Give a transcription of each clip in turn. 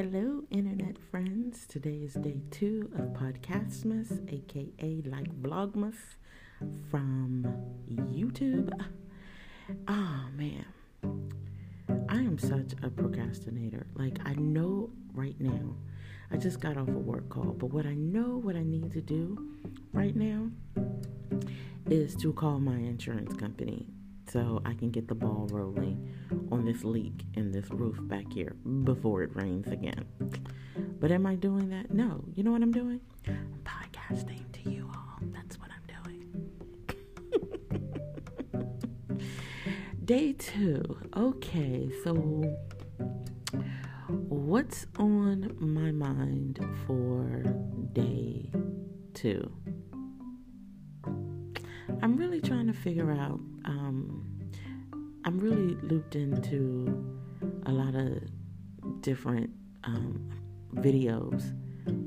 Hello, internet friends. Today is day two of Podcastmas, aka like Vlogmas from YouTube. Oh man, I am such a procrastinator. Like, I know right now, I just got off a work call, but what I know what I need to do right now is to call my insurance company so I can get the ball rolling on this leak in this roof back here before it rains again. But am I doing that? No. You know what I'm doing? I'm podcasting to you all. That's what I'm doing. Day two. Okay, so what's on my mind for day two? I'm really trying to figure out. Um, I'm really looped into a lot of different um, videos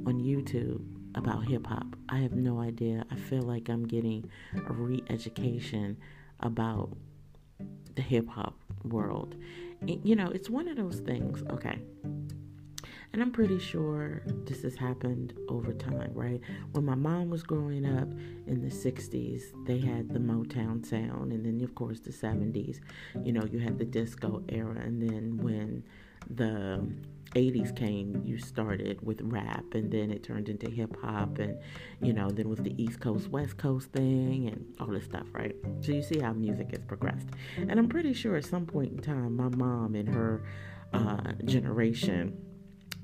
on YouTube about hip hop. I have no idea. I feel like I'm getting a re education about the hip hop world. you know, it's one of those things, okay. And I'm pretty sure this has happened over time, right? When my mom was growing up in the 60s, they had the Motown sound. And then, of course, the 70s, you know, you had the disco era. And then when the 80s came, you started with rap, and then it turned into hip hop, and you know, then with the East Coast, West Coast thing, and all this stuff, right? So you see how music has progressed. And I'm pretty sure at some point in time, my mom and her uh, generation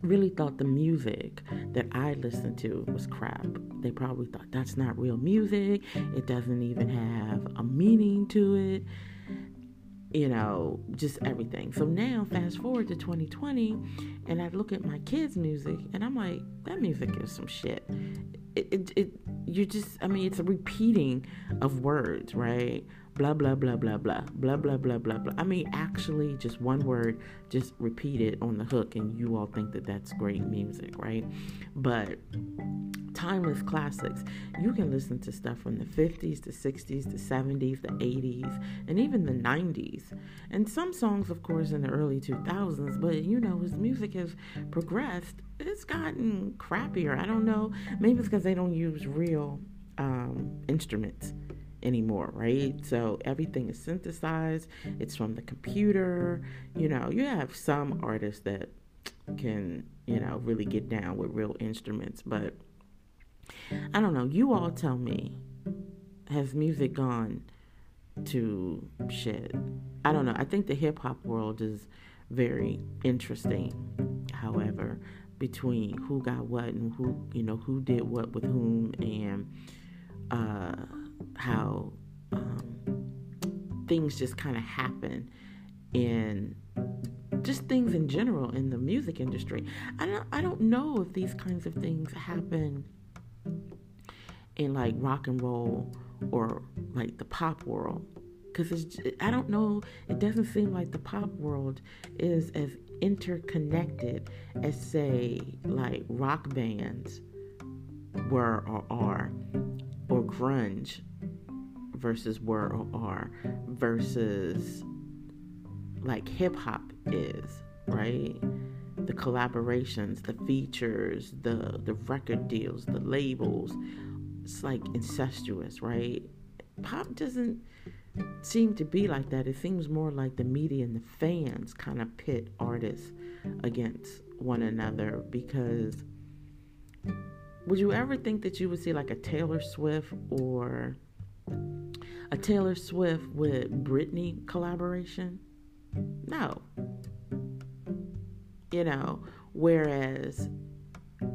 really thought the music that I listened to was crap. They probably thought that's not real music. It doesn't even have a meaning to it. You know, just everything. So now, fast forward to 2020, and I look at my kids' music, and I'm like, that music is some shit. It, it, it you just, I mean, it's a repeating of words, right? Blah blah blah blah blah blah blah blah blah blah. I mean, actually, just one word, just repeat it on the hook, and you all think that that's great music, right? But timeless classics. You can listen to stuff from the 50s, the 60s, the 70s, the 80s, and even the 90s. And some songs, of course, in the early 2000s, but you know, as music has progressed, it's gotten crappier. I don't know. Maybe it's because they don't use real um, instruments anymore, right? So everything is synthesized, it's from the computer. You know, you have some artists that can, you know, really get down with real instruments, but I don't know. You all tell me, has music gone to shit? I don't know. I think the hip hop world is very interesting, however, between who got what and who, you know, who did what with whom and, uh, how um, things just kind of happen in just things in general in the music industry. I don't I don't know if these kinds of things happen in like rock and roll or like the pop world because I don't know. It doesn't seem like the pop world is as interconnected as say like rock bands were or are or grunge versus or are versus like hip hop is, right? The collaborations, the features, the the record deals, the labels. It's like incestuous, right? Pop doesn't seem to be like that. It seems more like the media and the fans kind of pit artists against one another because would you ever think that you would see like a Taylor Swift or a Taylor Swift with Britney collaboration? No. You know, whereas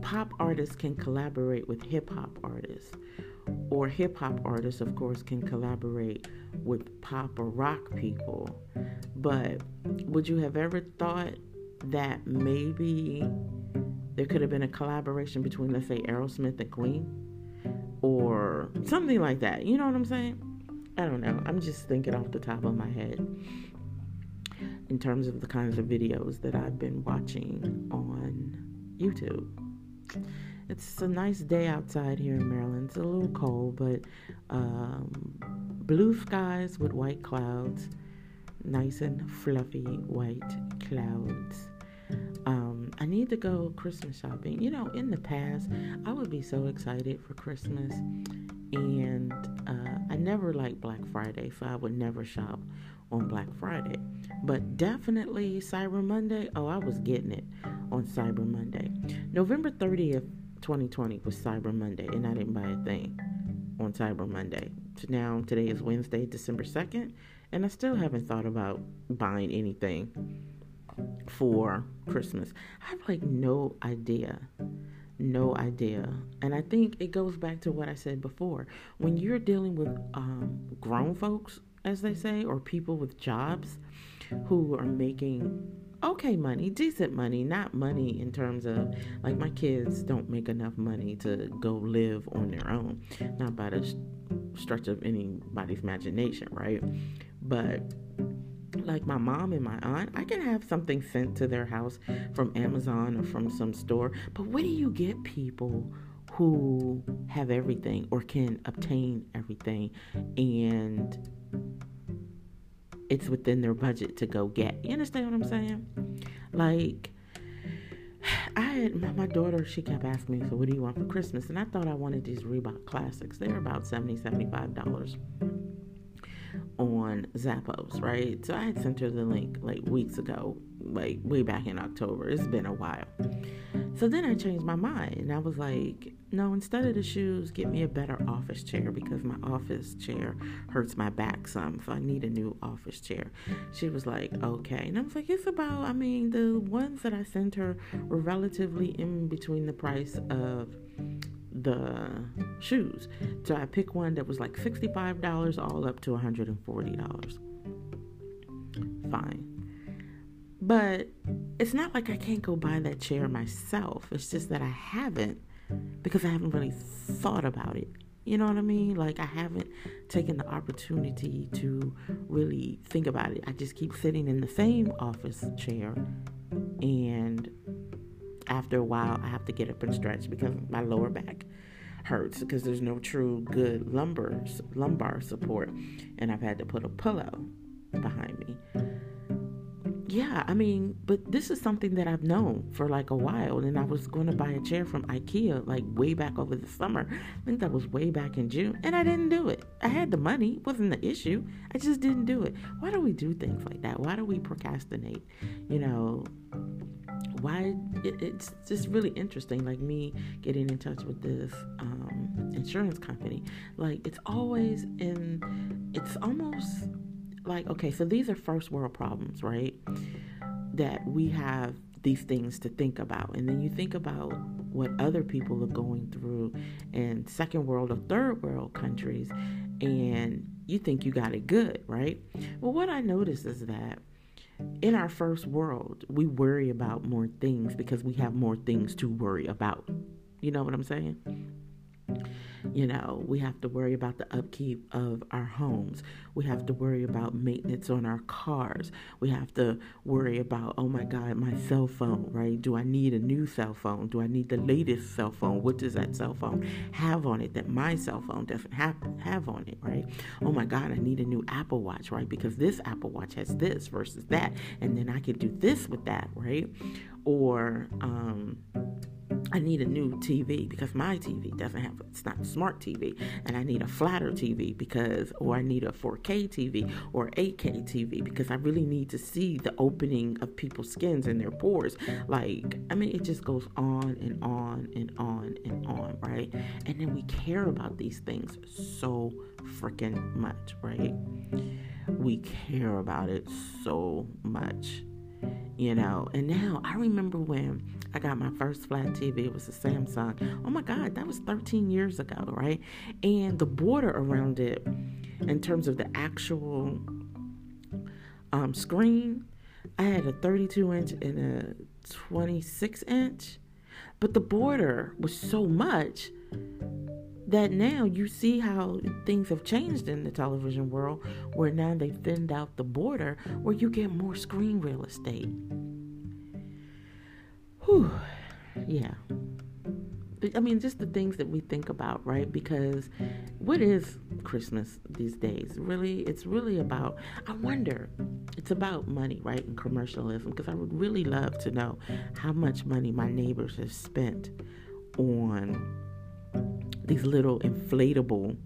pop artists can collaborate with hip hop artists, or hip hop artists, of course, can collaborate with pop or rock people. But would you have ever thought that maybe there could have been a collaboration between, let's say, Aerosmith and Queen, or something like that. You know what I'm saying? I don't know. I'm just thinking off the top of my head in terms of the kinds of videos that I've been watching on YouTube. It's a nice day outside here in Maryland. It's a little cold, but um, blue skies with white clouds, nice and fluffy white clouds I need to go Christmas shopping. You know, in the past, I would be so excited for Christmas, and uh, I never liked Black Friday, so I would never shop on Black Friday. But definitely Cyber Monday, oh, I was getting it on Cyber Monday. November 30th, 2020 was Cyber Monday, and I didn't buy a thing on Cyber Monday. So now, today is Wednesday, December 2nd, and I still haven't thought about buying anything for Christmas. I have like no idea. No idea. And I think it goes back to what I said before. When you're dealing with um, grown folks, as they say, or people with jobs who are making okay money, decent money, not money in terms of like my kids don't make enough money to go live on their own, not by the stretch of anybody's imagination, right? But like my mom and my aunt, I can have something sent to their house from Amazon or from some store. But where do you get people who have everything or can obtain everything and it's within their budget to go get? You understand what I'm saying? Like, I had my, my, daughter, she kept asking me, So, what do you want for Christmas? And I thought I wanted these Reebok Classics. They're about $70, $75 on Zappos, right? So I had sent her the link like weeks ago, like way back in October. It's been a while. So then I changed my mind and I was like, no, instead of the shoes, get me a better office chair because my office chair hurts my back some. So I need a new office chair. She was like, okay. And I was like, it's about, I mean, the ones that I sent her were relatively in between the price of the shoes. So I picked one that was like $65 all up to $140. Fine. But it's not like I can't go buy that chair myself. It's just that I haven't because I haven't really thought about it. You know what I mean? Like I haven't taken the opportunity to really think about it. I just keep sitting in the same office chair and after a while I have to get up and stretch because my lower back hurts because there's no true good lumbar lumbar support and I've had to put a pillow behind me yeah, I mean, but this is something that I've known for like a while. And I was going to buy a chair from IKEA like way back over the summer. I think that was way back in June. And I didn't do it. I had the money, wasn't the issue. I just didn't do it. Why do we do things like that? Why do we procrastinate? You know, why it, it's just really interesting like me getting in touch with this um, insurance company like it's always in it's almost like, okay, so these are first world problems, right? That we have these things to think about. And then you think about what other people are going through in second world or third world countries, and you think you got it good, right? Well, what I notice is that in our first world, we worry about more things because we have more things to worry about. You know what I'm saying? You know, we have to worry about the upkeep of our homes. We have to worry about maintenance on our cars. We have to worry about, oh my God, my cell phone, right? Do I need a new cell phone? Do I need the latest cell phone? What does that cell phone have on it that my cell phone doesn't have, have on it, right? Oh my God, I need a new Apple Watch, right? Because this Apple Watch has this versus that. And then I could do this with that, right? Or, um, I need a new TV because my TV doesn't have it's not a smart TV and I need a flatter TV because or I need a 4K TV or 8K TV because I really need to see the opening of people's skins and their pores. Like I mean it just goes on and on and on and on right? And then we care about these things so freaking much right? We care about it so much you know. And now I remember when I got my first flat TV, it was a Samsung. Oh my God, that was 13 years ago, right? And the border around it, in terms of the actual um, screen, I had a 32 inch and a 26 inch, but the border was so much that now you see how things have changed in the television world where now they thinned out the border where you get more screen real estate. Whew. Yeah. I mean, just the things that we think about, right? Because what is Christmas these days? Really, it's really about, I wonder, it's about money, right? And commercialism. Because I would really love to know how much money my neighbors have spent on these little inflatable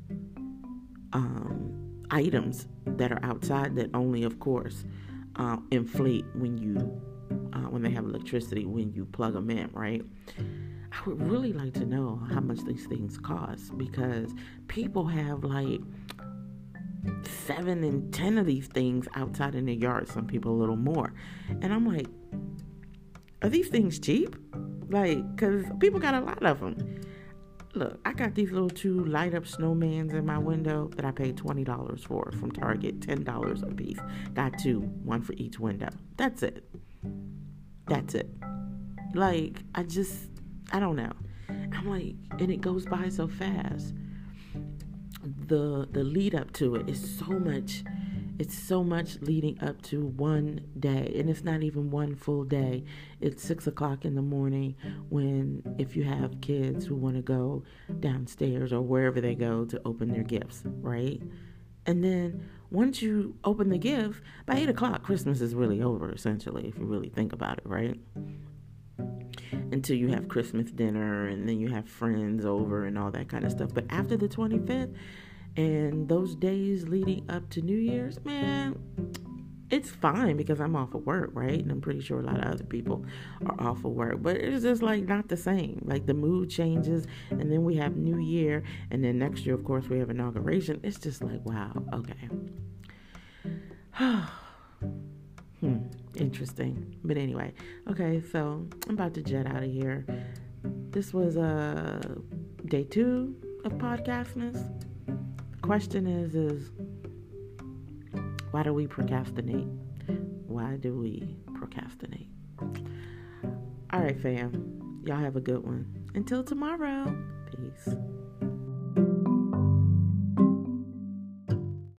um, items that are outside that only, of course, uh, inflate when you have electricity when you plug them in, right? I would really like to know how much these things cost because people have like seven and ten of these things outside in their yard. Some people a little more, and I'm like, are these things cheap? Like, because people got a lot of them. Look, I got these little two light up snowmans in my window that I paid $20 for from Target, $10 a piece. Got two, one for each window. That's it. That's it. Like, I just, I don't know. I'm like, and it goes by so fast. The the lead up to it is so much it's so much leading up to one day and it's not even one full day it's six o'clock in the morning when if you have kids who want to go downstairs or wherever they go to open their gifts right and then once you open the gift by eight o'clock christmas is really over essentially if you really think about it right? Until you have christmas dinner and then you have friends over and all that kind of stuff. But after the 25th and those days leading up to New Year's, man, it's fine because I'm off of work, right? And I'm pretty sure a lot of other people are off of work, but it's just like not the same. Like the mood changes, and then we have New Year, and then next year, of course, we have inauguration. It's just like, wow, okay. hmm, interesting. But anyway, okay, so I'm about to jet out of here. This was uh, day two of Podcastmas question is is why do we procrastinate? Why do we procrastinate? All right, fam. Y'all have a good one. Until tomorrow. Peace.